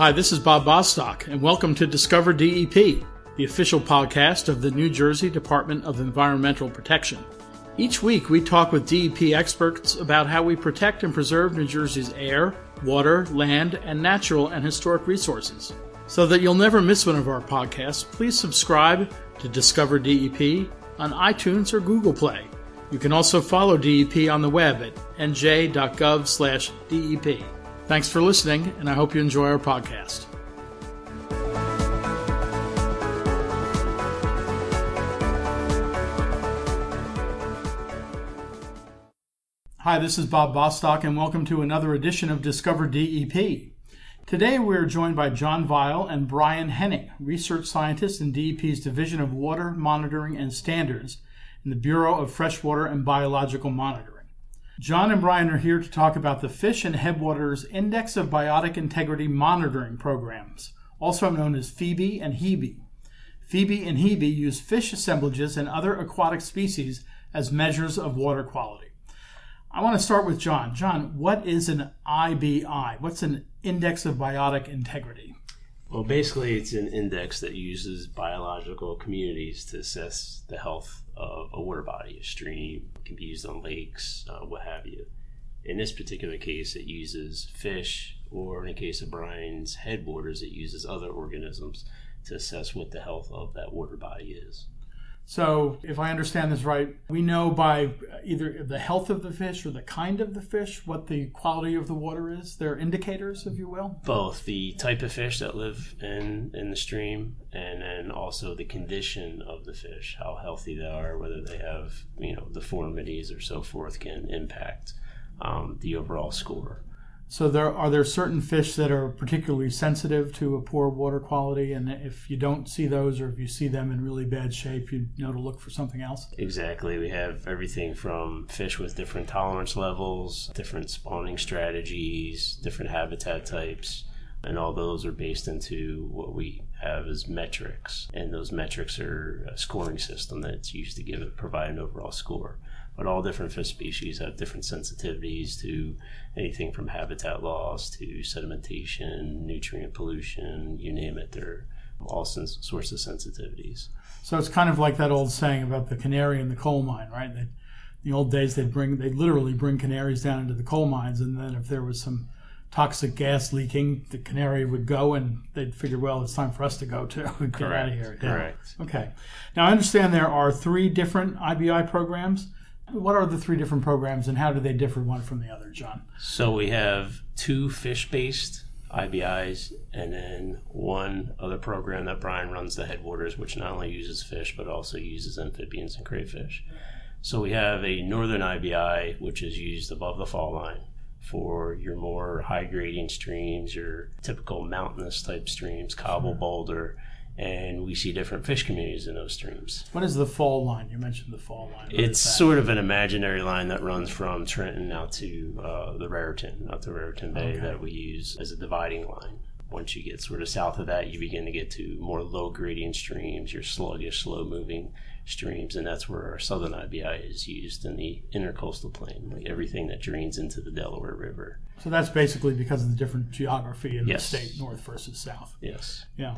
Hi, this is Bob Bostock, and welcome to Discover DEP, the official podcast of the New Jersey Department of Environmental Protection. Each week, we talk with DEP experts about how we protect and preserve New Jersey's air, water, land, and natural and historic resources. So that you'll never miss one of our podcasts, please subscribe to Discover DEP on iTunes or Google Play. You can also follow DEP on the web at nj.gov/dep. Thanks for listening, and I hope you enjoy our podcast. Hi, this is Bob Bostock, and welcome to another edition of Discover DEP. Today we're joined by John Vile and Brian Henning, research scientists in DEP's Division of Water Monitoring and Standards in the Bureau of Freshwater and Biological Monitoring. John and Brian are here to talk about the Fish and Headwaters Index of Biotic Integrity Monitoring Programs, also known as FIBI and HIBI. FIBI and HIBI use fish assemblages and other aquatic species as measures of water quality. I want to start with John. John, what is an IBI? What's an Index of Biotic Integrity? Well, basically, it's an index that uses biological communities to assess the health of a water body, a stream, it can be used on lakes, uh, what have you. In this particular case, it uses fish, or in the case of Brian's headwaters, it uses other organisms to assess what the health of that water body is. So, if I understand this right, we know by either the health of the fish or the kind of the fish what the quality of the water is. They're indicators, if you will. Both the type of fish that live in in the stream, and then also the condition of the fish, how healthy they are, whether they have you know deformities or so forth, can impact um, the overall score. So there are there certain fish that are particularly sensitive to a poor water quality, and if you don't see those, or if you see them in really bad shape, you know to look for something else. Exactly. We have everything from fish with different tolerance levels, different spawning strategies, different habitat types, and all those are based into what we have as metrics, and those metrics are a scoring system that's used to give it provide an overall score but all different fish species have different sensitivities to anything from habitat loss to sedimentation, nutrient pollution, you name it. They're all sorts of sensitivities. So it's kind of like that old saying about the canary in the coal mine, right? They, the old days, they'd bring, they'd literally bring canaries down into the coal mines, and then if there was some toxic gas leaking, the canary would go and they'd figure, well, it's time for us to go too. Get Correct. out of here. Yeah. Correct. Okay. Now, I understand there are three different IBI programs. What are the three different programs and how do they differ one from the other, John? So we have two fish based IBIs and then one other program that Brian runs, the Headwaters, which not only uses fish but also uses amphibians and crayfish. So we have a northern IBI, which is used above the fall line for your more high grading streams, your typical mountainous type streams, cobble boulder and we see different fish communities in those streams. What is the fall line? You mentioned the fall line. What it's sort of an imaginary line that runs from Trenton out to uh, the Raritan, out to Raritan Bay, okay. that we use as a dividing line. Once you get sort of south of that, you begin to get to more low gradient streams, your sluggish, slow moving streams, and that's where our southern IBI is used in the intercoastal plain, like everything that drains into the Delaware River. So that's basically because of the different geography in yes. the state, north versus south. Yes. Yeah.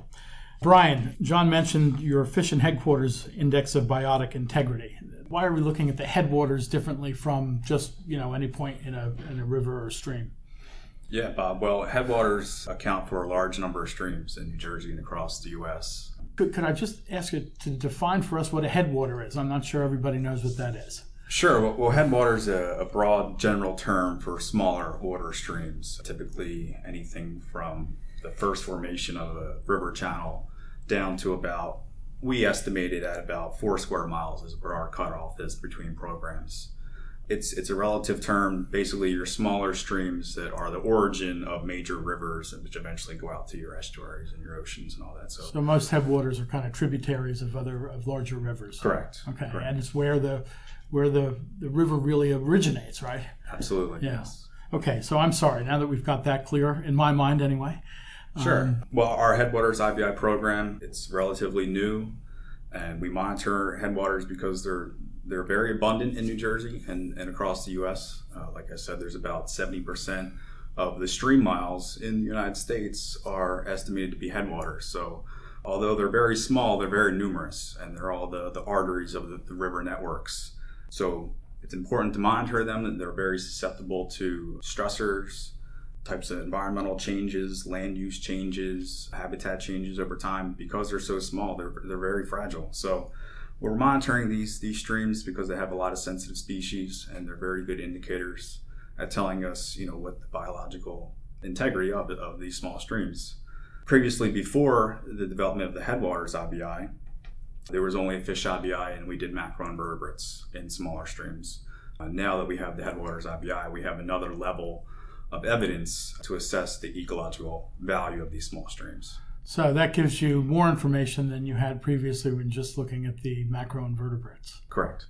Brian, John mentioned your fish and Headwaters index of biotic integrity. Why are we looking at the headwaters differently from just you know any point in a in a river or stream? Yeah, Bob. Well, headwaters account for a large number of streams in New Jersey and across the U.S. Could, could I just ask you to define for us what a headwater is? I'm not sure everybody knows what that is. Sure. Well, well headwater is a, a broad general term for smaller water streams, typically anything from the first formation of a river channel down to about we estimated at about four square miles is where our cutoff is between programs. It's it's a relative term. Basically, your smaller streams that are the origin of major rivers, which eventually go out to your estuaries and your oceans and all that. So, so most headwaters are kind of tributaries of other of larger rivers. Correct. Okay, Correct. and it's where the where the the river really originates, right? Absolutely. Yeah. Yes. Okay, so I'm sorry. Now that we've got that clear in my mind, anyway. Sure. Um, well, our Headwaters IBI program it's relatively new, and we monitor headwaters because they're they're very abundant in New Jersey and, and across the U.S. Uh, like I said, there's about 70% of the stream miles in the United States are estimated to be headwaters. So, although they're very small, they're very numerous, and they're all the, the arteries of the, the river networks. So, it's important to monitor them, and they're very susceptible to stressors, types of environmental changes, land use changes, habitat changes over time. Because they're so small, they're, they're very fragile. So, we're monitoring these these streams because they have a lot of sensitive species and they're very good indicators at telling us, you know, what the biological integrity of, of these small streams. Previously, before the development of the Headwaters IBI, there was only a fish IBI and we did macroinvertebrates in smaller streams. Uh, now that we have the Headwaters IBI, we have another level of evidence to assess the ecological value of these small streams. So that gives you more information than you had previously when just looking at the macroinvertebrates. Correct.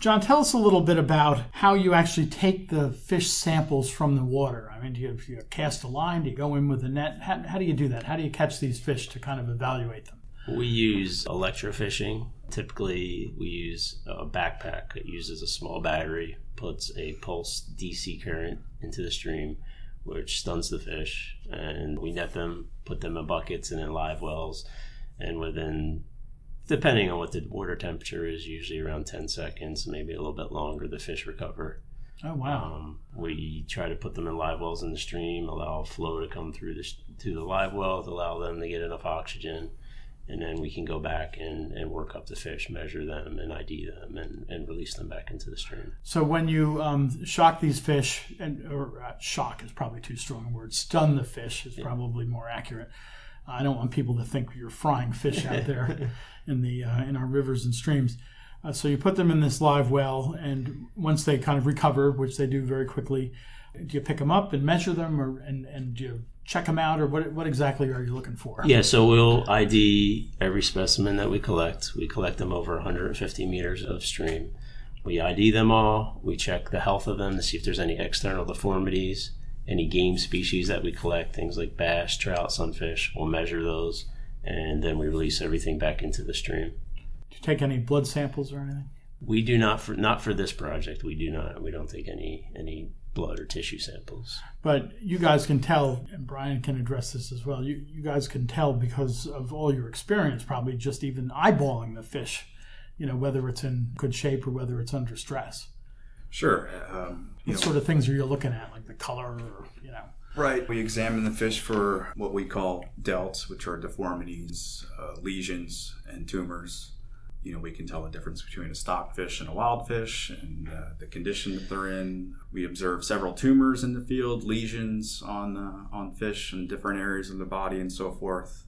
John, tell us a little bit about how you actually take the fish samples from the water. I mean, do you, do you cast a line? Do you go in with a net? How, how do you do that? How do you catch these fish to kind of evaluate them? We use electrofishing. Typically, we use a backpack. It uses a small battery, puts a pulse DC current into the stream, which stuns the fish, and we net them, put them in buckets and in live wells, and within depending on what the water temperature is, usually around 10 seconds, maybe a little bit longer, the fish recover. Oh wow! Um, we try to put them in live wells in the stream, allow flow to come through the to the live wells, allow them to get enough oxygen, and then we can go back and, and work up the fish, measure them, and ID them, and, and release them back into the stream. So when you um, shock these fish, and or uh, shock is probably too strong a word. Stun the fish is probably more accurate. I don't want people to think you're frying fish out there in the uh, in our rivers and streams. Uh, so you put them in this live well, and once they kind of recover, which they do very quickly, do you pick them up and measure them, or and and do you check them out, or what what exactly are you looking for? Yeah, so we'll ID every specimen that we collect. We collect them over 150 meters of stream. We ID them all. We check the health of them to see if there's any external deformities any game species that we collect, things like bass, trout, sunfish. We'll measure those, and then we release everything back into the stream. Do you take any blood samples or anything? We do not for not for this project. We do not. We don't take any any blood or tissue samples. But you guys can tell, and Brian can address this as well. You you guys can tell because of all your experience, probably just even eyeballing the fish. You know whether it's in good shape or whether it's under stress. Sure. Um, what know, sort of things are you looking at, like the color, or you know? Right. We examine the fish for what we call delts, which are deformities, uh, lesions, and tumors. You know, we can tell the difference between a stock fish and a wild fish and uh, the condition that they're in. We observe several tumors in the field, lesions on uh, on fish in different areas of the body, and so forth.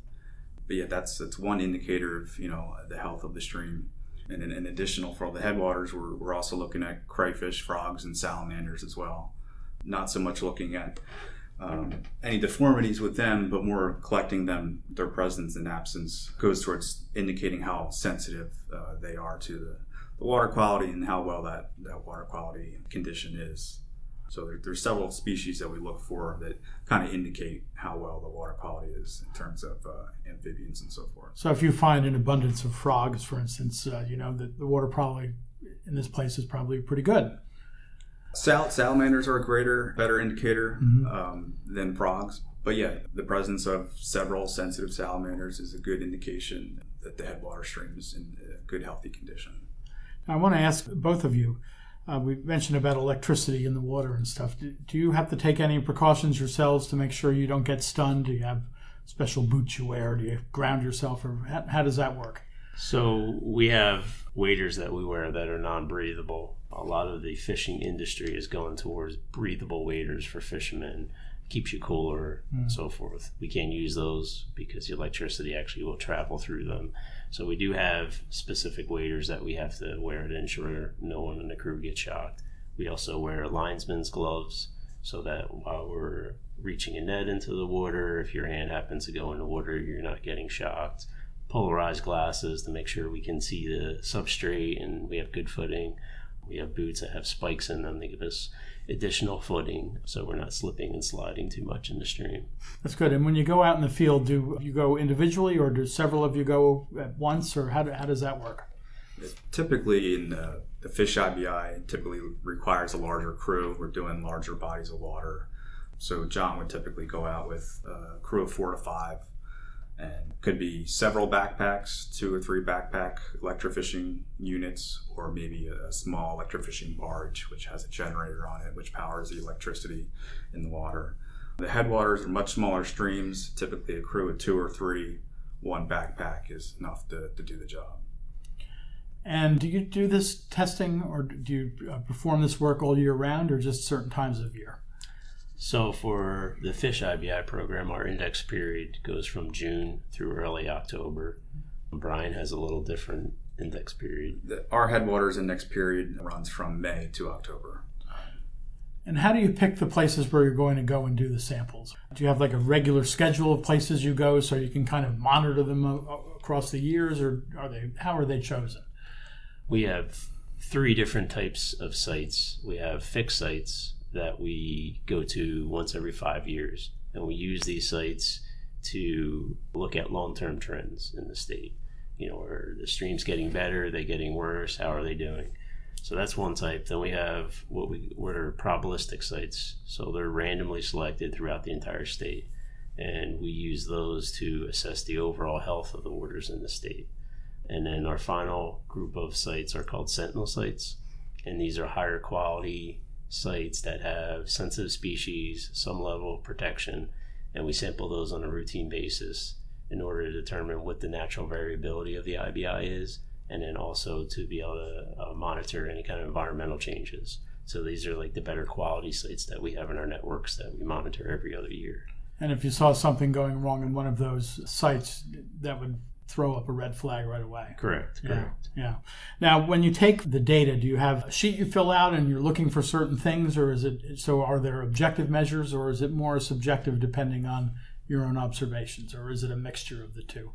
But yeah, that's that's one indicator of you know the health of the stream. And in, in additional for all the headwaters, we're, we're also looking at crayfish, frogs, and salamanders as well. Not so much looking at um, any deformities with them, but more collecting them, their presence and absence goes towards indicating how sensitive uh, they are to the, the, water quality and how well that, that water quality condition is. So there, there's several species that we look for that kind of indicate how well the water quality is in terms of uh, amphibians and so forth. So if you find an abundance of frogs, for instance, uh, you know that the water probably in this place is probably pretty good. Sal- salamanders are a greater, better indicator mm-hmm. um, than frogs. But yeah, the presence of several sensitive salamanders is a good indication that the headwater stream is in a good, healthy condition. I want to ask both of you uh, we mentioned about electricity in the water and stuff. Do, do, you have to take any precautions yourselves to make sure you don't get stunned? Do you have special boots you wear? Do you ground yourself, or how, how does that work? So we have waders that we wear that are non-breathable. A lot of the fishing industry is going towards breathable waders for fishermen. Keeps you cooler mm. and so forth. We can't use those because the electricity actually will travel through them. So we do have specific waders that we have to wear to ensure no one in the crew gets shocked. We also wear linesman's gloves so that while we're reaching a net into the water, if your hand happens to go in the water, you're not getting shocked. Polarized glasses to make sure we can see the substrate and we have good footing. We have boots that have spikes in them to give us additional footing so we're not slipping and sliding too much in the stream. That's good. And when you go out in the field, do you go individually or do several of you go at once or how, do, how does that work? Typically, in the, the fish IBI, typically requires a larger crew. We're doing larger bodies of water. So John would typically go out with a crew of four to five, and could be several backpacks, two or three backpack electrofishing units, or maybe a, small electrofishing barge which has a generator on it which powers the electricity in the water. The headwaters are much smaller streams, typically a crew of two or three. One backpack is enough to, to do the job. And do you do this testing or do you uh, perform this work all year round or just certain times of year? So for the fish IBI program, our index period goes from June through early October. Brian has a little different index period. The, our headwaters index period runs from May to October. And how do you pick the places where you're going to go and do the samples? Do you have like a regular schedule of places you go so you can kind of monitor them across the years, or are they how are they chosen? we have three different types of sites. We have fixed sites that we go to once every five years, and we use these sites to look at long term trends in the state. You know, are the streams getting better? Are they getting worse? How are they doing? So that's one type. Then we have what we what are probabilistic sites. So they're randomly selected throughout the entire state, and we use those to assess the overall health of the waters in the state. And then our final group of sites are called sentinel sites. And these are higher quality sites that have sensitive species, some level of protection, and we sample those on a routine basis in order to determine what the natural variability of the IBI is, and then also to be able to uh, monitor any kind of environmental changes. So these are like the better quality sites that we have in our networks that we monitor every other year. And if you saw something going wrong in one of those sites, that would throw up a red flag right away. Correct. Correct. Yeah. yeah. Now, when you take the data, do you have a sheet you fill out and you're looking for certain things, or is it so? Are there objective measures, or is it more subjective depending on your own observations, or is it a mixture of the two?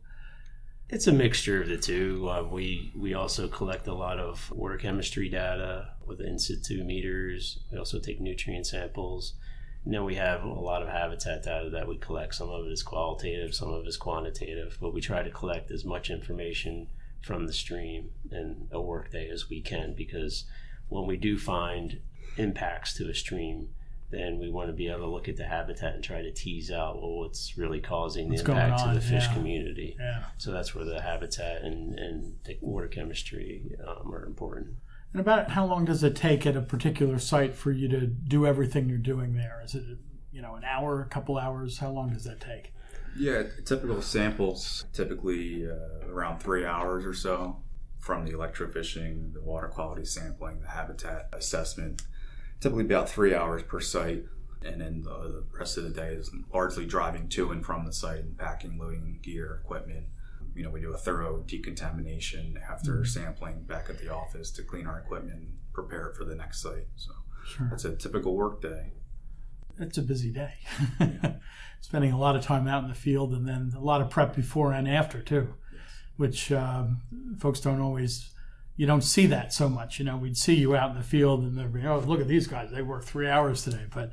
It's a mixture of the two. Uh, we we also collect a lot of water chemistry data with in situ meters. We also take nutrient samples. And then we have a lot of habitat data that we collect. Some of it is qualitative, some of it is quantitative, but we try to collect as much information from the stream in a workday as we can because when we do find impacts to a stream, then we want to be able to look at the habitat and try to tease out well, what's really causing the what's impact to the fish yeah. community. Yeah. So that's where the habitat and, and the water chemistry um, are important. And about how long does it take at a particular site for you to do everything you're doing there? Is it, you know, an hour, a couple hours? How long does that take? Yeah, typical samples typically uh, around three hours or so from the electrofishing, the water quality sampling, the habitat assessment. Typically about three hours per site, and then the rest of the day is largely driving to and from the site and packing, loading gear, equipment, you know, we do a thorough decontamination after mm-hmm. sampling back at the office to clean our equipment and prepare it for the next site. So sure. that's a typical work day. It's a busy day. Spending a lot of time out in the field and then a lot of prep before and after too, yes. which um, folks don't always. You don't see that so much. You know, we'd see you out in the field and they'd be, oh, look at these guys. They work three hours today. But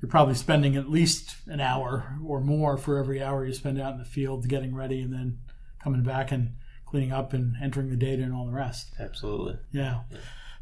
you're probably spending at least an hour or more for every hour you spend out in the field getting ready and then coming back and cleaning up and entering the data and all the rest. Absolutely. Yeah.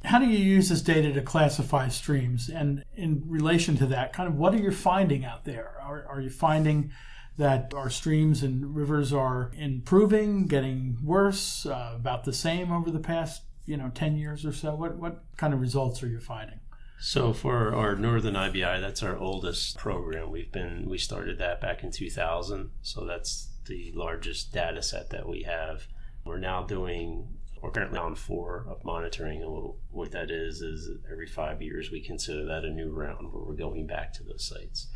How do you use this data to classify streams? And in relation to that, kind of what are you finding out there? Are, are you finding that our streams and rivers are improving, getting worse, uh, about the same over the past, you know, 10 years or so? What, what kind of results are you finding? So for our Northern IBI, that's our oldest program. We've been we started that back in 2000, so that's the largest data set that we have. We're now doing, we're currently on four of monitoring. And what that is, is every five years we consider that a new round where we're going back to those sites.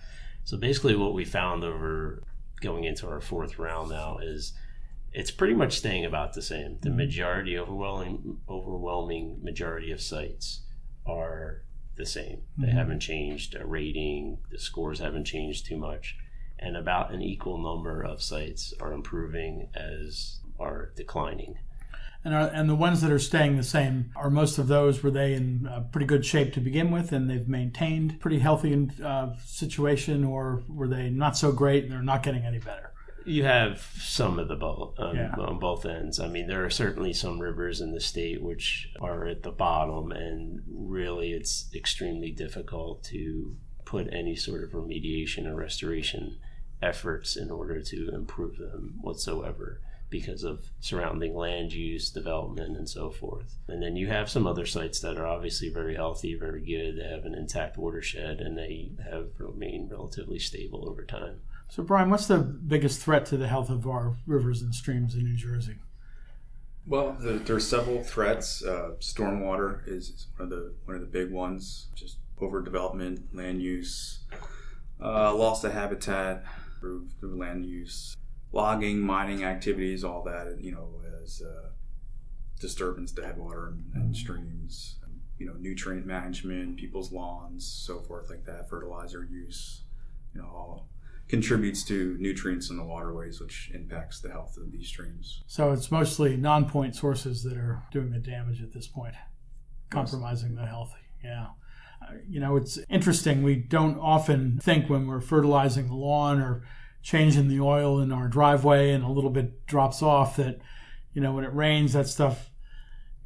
So basically, what we found over going into our fourth round now is it's pretty much staying about the same. The mm-hmm. majority, overwhelming, overwhelming majority of sites are the same. They mm-hmm. haven't changed a rating. The scores haven't changed too much and about an equal number of sites are improving as are declining. And, are, and the ones that are staying the same are most of those were they in pretty good shape to begin with and they've maintained pretty healthy uh, situation or were they not so great and they're not getting any better you have some of the both um, yeah. on both ends. I mean, there are certainly some rivers in the state which are at the bottom, and really, it's extremely difficult to put any sort of remediation or restoration efforts in order to improve them whatsoever because of surrounding land use, development, and so forth. And then you have some other sites that are obviously very healthy, very good. They have an intact watershed and they have remained relatively stable over time. So, Brian, what's the biggest threat to the health of our rivers and streams in New Jersey? Well, the, there are several threats. Uh, stormwater is one of the one of the big ones. Just overdevelopment, land use, uh, loss of habitat through, through land use, logging, mining activities, all that, you know, as uh, disturbance to headwater and, and, streams, you know, nutrient management, people's lawns, so forth, like that, fertilizer use, you know, all contributes to nutrients in the waterways, which impacts the health of these streams. So it's mostly non point sources that are doing the damage at this point, compromising the health. Yeah. You know, it's interesting. We don't often think when we're fertilizing the lawn or changing the oil in our driveway and a little bit drops off that, you know, when it rains, that stuff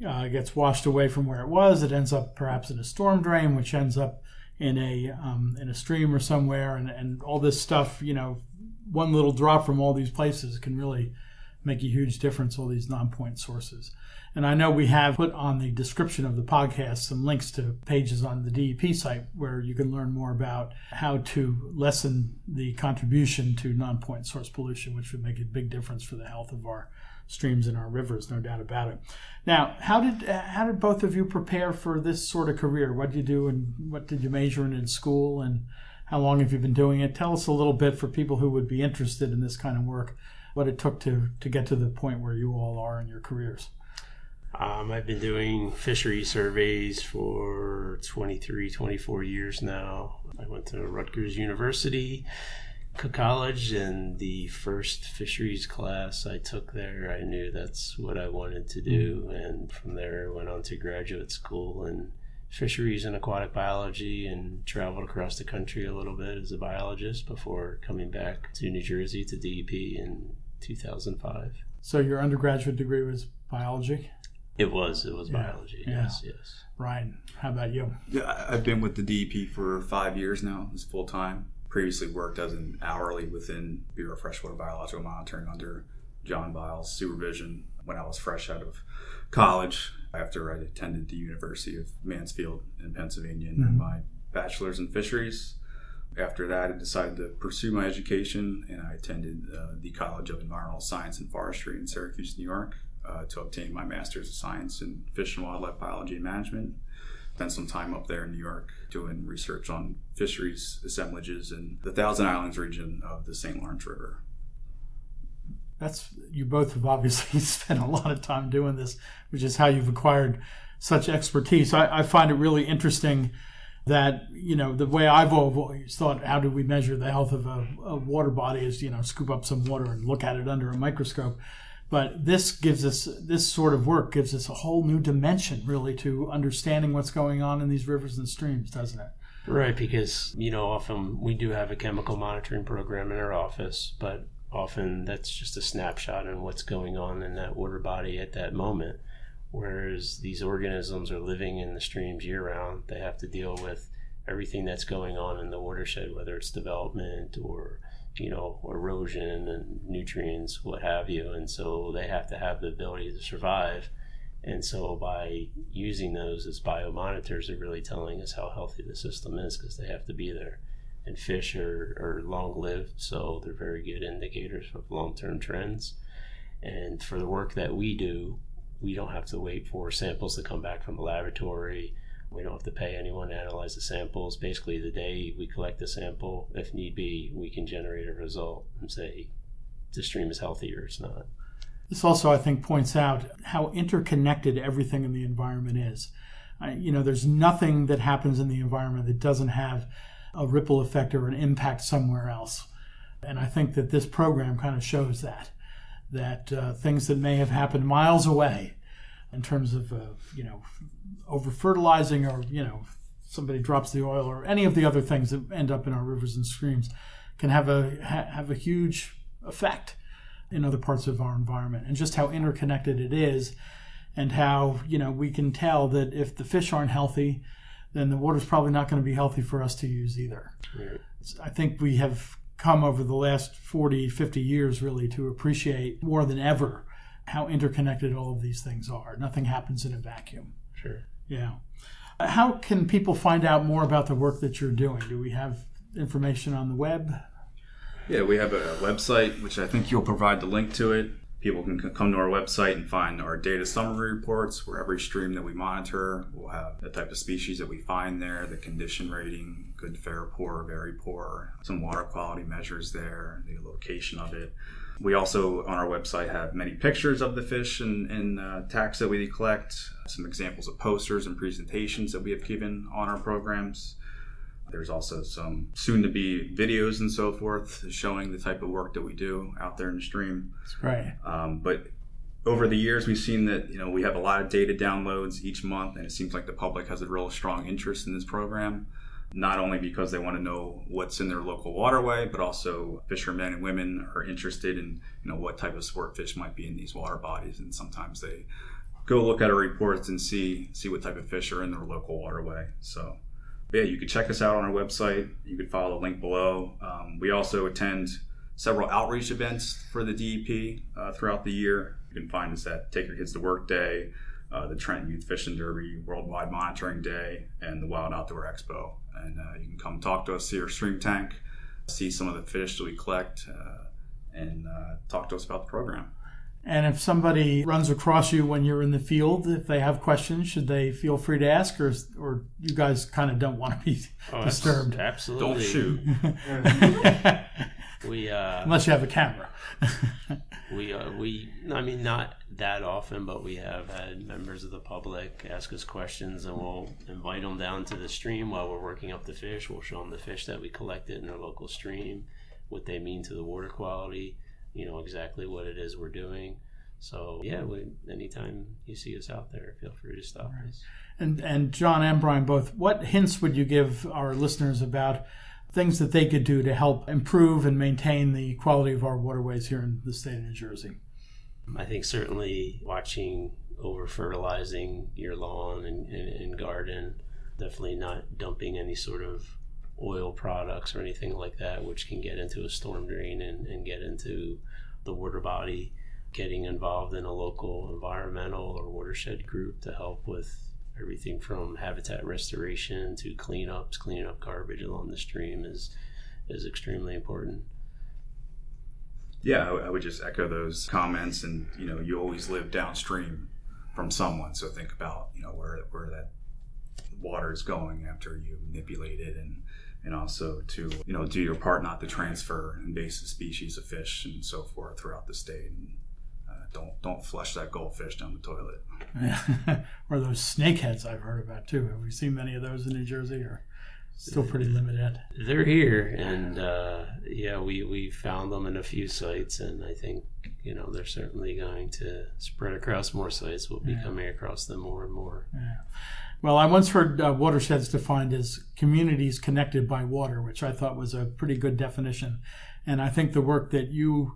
uh, gets washed away from where it was. It ends up perhaps in a storm drain, which ends up in a um, in a stream or somewhere, and, and all this stuff. You know, one little drop from all these places can really make a huge difference. All these non-point sources. And I know we have put on the description of the podcast some links to pages on the DEP site where you can learn more about how to lessen the contribution to non point source pollution, which would make a big difference for the health of our streams and our rivers, no doubt about it. Now, how did how did both of you prepare for this sort of career? What did you do and what did you major in in school and how long have you been doing it? Tell us a little bit for people who would be interested in this kind of work, what it took to to get to the point where you all are in your careers. Um, I've been doing fishery surveys for 23, 24 years now. I went to Rutgers University, College, and the first fisheries class I took there, I knew that's what I wanted to do. And from there, went on to graduate school in fisheries and aquatic biology and traveled across the country a little bit as a biologist before coming back to New Jersey to DEP in 2005. So, your undergraduate degree was biology? It was. It was yeah. biology. Yeah. Yes. Yes. Brian, how about you? Yeah, I've been with the DEP for five years now. It's full time. Previously worked as an hourly within Bureau of Freshwater Biological Monitoring under John Vile's supervision when I was fresh out of college. After I attended the University of Mansfield in Pennsylvania and mm-hmm. my bachelor's in fisheries. After that, I decided to pursue my education and I attended uh, the College of Environmental Science and Forestry in Syracuse, New York uh, to obtain my master's of science in fish and wildlife biology and management. Spent some time up there in New York doing research on fisheries assemblages in the Thousand Islands region of the St. Lawrence River. That's you both have obviously spent a lot of time doing this, which is how you've acquired such expertise. I, I find it really interesting that you know the way I've always thought, how do we measure the health of a, a, water body? Is you know scoop up some water and look at it under a microscope. But this gives us this sort of work gives us a whole new dimension, really, to understanding what's going on in these rivers and streams, doesn't it? Right, because you know often we do have a chemical monitoring program in our office, but often that's just a snapshot on what's going on in that water body at that moment. Whereas these organisms are living in the streams year round, they have to deal with everything that's going on in the watershed, whether it's development or you know, erosion and nutrients, what have you. And so they have to have the ability to survive. And so by using those as biomonitors, they're really telling us how healthy the system is because they have to be there. And fish are, are long lived, so they're very good indicators of long term trends. And for the work that we do, we don't have to wait for samples to come back from the laboratory we don't have to pay anyone to analyze the samples. Basically, the day we collect the sample, if need be, we can generate a result and say the stream is healthy or it's not. This also, I think, points out how interconnected everything in the environment is. You know, there's nothing that happens in the environment that doesn't have a ripple effect or an impact somewhere else. And I think that this program kind of shows that, that uh, things that may have happened miles away in terms of, uh, you know, over fertilizing or you know somebody drops the oil or any of the other things that end up in our rivers and streams can have a ha- have a huge effect in other parts of our environment and just how interconnected it is and how you know we can tell that if the fish aren't healthy then the water's probably not going to be healthy for us to use either. Right. I think we have come over the last 40, 50 years really to appreciate more than ever how interconnected all of these things are. Nothing happens in a vacuum. Sure. Yeah. How can people find out more about the work that you're doing? Do we have information on the web? Yeah, we have a website, which I think you'll provide the link to it. People can come to our website and find our data summary reports where every stream that we monitor will have the type of species that we find there, the condition rating, good, fair, poor, very poor, some water quality measures there, the location of it. We also, on our website, have many pictures of the fish and, and uh, taxa that we collect, some examples of posters and presentations that we have given on our programs. There's also some soon to be videos and so forth showing the type of work that we do out there in the stream. That's right. Um, but over the years, we've seen that you know we have a lot of data downloads each month, and it seems like the public has a real strong interest in this program. Not only because they want to know what's in their local waterway, but also fishermen and women are interested in you know what type of sport fish might be in these water bodies, and sometimes they go look at our reports and see see what type of fish are in their local waterway. So yeah, you can check us out on our website. You can follow the link below. Um, we also attend several outreach events for the DEP uh, throughout the year. You can find us at Take Your Kids to Work Day, uh, the Trent Youth Fishing Derby, World Water Monitoring Day, and the Wild Outdoor Expo. And uh, you can come talk to us, see our stream tank, see some of the fish that we collect, uh, and uh, talk to us about the program. And if somebody runs across you when you're in the field, if they have questions, should they feel free to ask, or or you guys kind of don't want to be Oh, disturbed? Absolutely. Don't shoot. We uh, Unless you have a camera. we uh, we I mean not that often, but we have had members of the public ask us questions, and we'll invite them down to the stream while we're working up the fish. We'll show them the fish that we collected in our local stream, what they mean to the water quality, you know exactly what it is we're doing. So yeah, we, anytime you see us out there, feel free to stop us. And and John and Brian both, what hints would you give our listeners about things that they could do to help improve and maintain the quality of our waterways here in the state of New Jersey? I think certainly watching over fertilizing your lawn and, and, and garden, definitely not dumping any sort of oil products or anything like that, which can get into a storm drain and, and get into the water body. Getting involved in a local environmental or watershed group to help with everything from habitat restoration to cleanups, cleaning up garbage along the stream is is extremely important. Yeah, I would- just echo those comments. And you know, you always live downstream from someone, so think about you know where where that water is going after you manipulate it, and and also to you know do your part not to transfer invasive species of fish and so forth throughout the state. And, don't don't flush that goldfish down the toilet. or those snakeheads I've heard about too. Have we seen many of those in New Jersey, or still pretty limited? They're here, and uh, yeah, we we found them in a few sites, and I think you know they're certainly going to spread across more sites. We'll be coming across them more and more. Well, I once heard uh, watersheds defined as communities connected by water, which I thought was a pretty good definition. And I think the work that you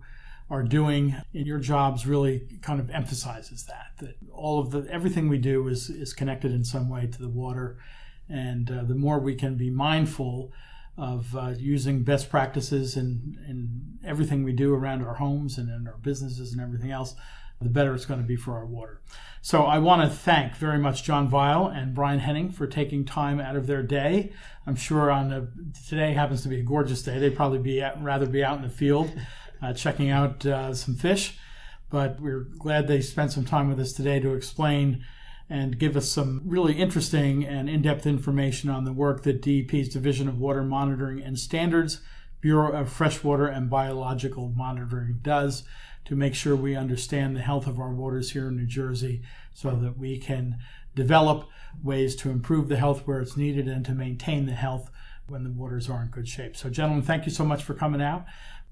are doing in your jobs really kind of emphasizes that that all of the everything we do is is connected in some way to the water, and uh, the more we can be mindful of uh, using best practices in in everything we do around our homes and in our businesses and everything else, the better it's going to be for our water. So I want to thank very much John Vile and Brian Henning for taking time out of their day. I'm sure on a, today happens to be a gorgeous day. They'd probably be at, rather be out in the field uh, checking out uh, some fish, but we're glad they spent some time with us today to explain and give us some really interesting and in-depth information on the work that DEP's Division of Water Monitoring and Standards Bureau of Freshwater and Biological Monitoring does to make sure we understand the health of our waters here in New Jersey so that we can develop ways to improve the health where it's needed and to maintain the health when the waters are in good shape. So, gentlemen, thank you so much for coming out.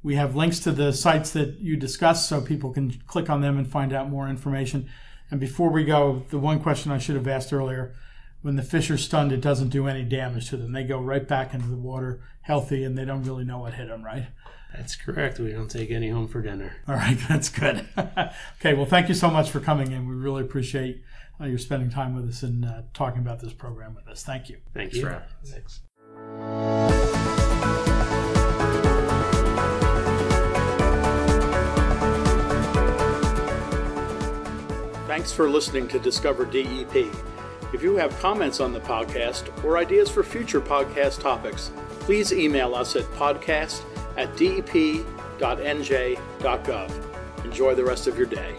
We have links to the sites that you discussed so people can click on them and find out more information. And before we go, the one question I should have asked earlier when the fish are stunned, it doesn't do any damage to them. They go right back into the water healthy and they don't really know what hit them, right? That's correct. We don't take any home for dinner. All right, that's good. okay, well, thank you so much for coming in. We really appreciate uh, you're spending time with us and uh, talking about this program with us. Thank you. Thank Thanks you. for having us. Thanks. Thanks for listening to Discover DEP. If you have comments on the podcast or ideas for future podcast topics, please email us at podcast at dep.nj.gov. Enjoy the rest of your day.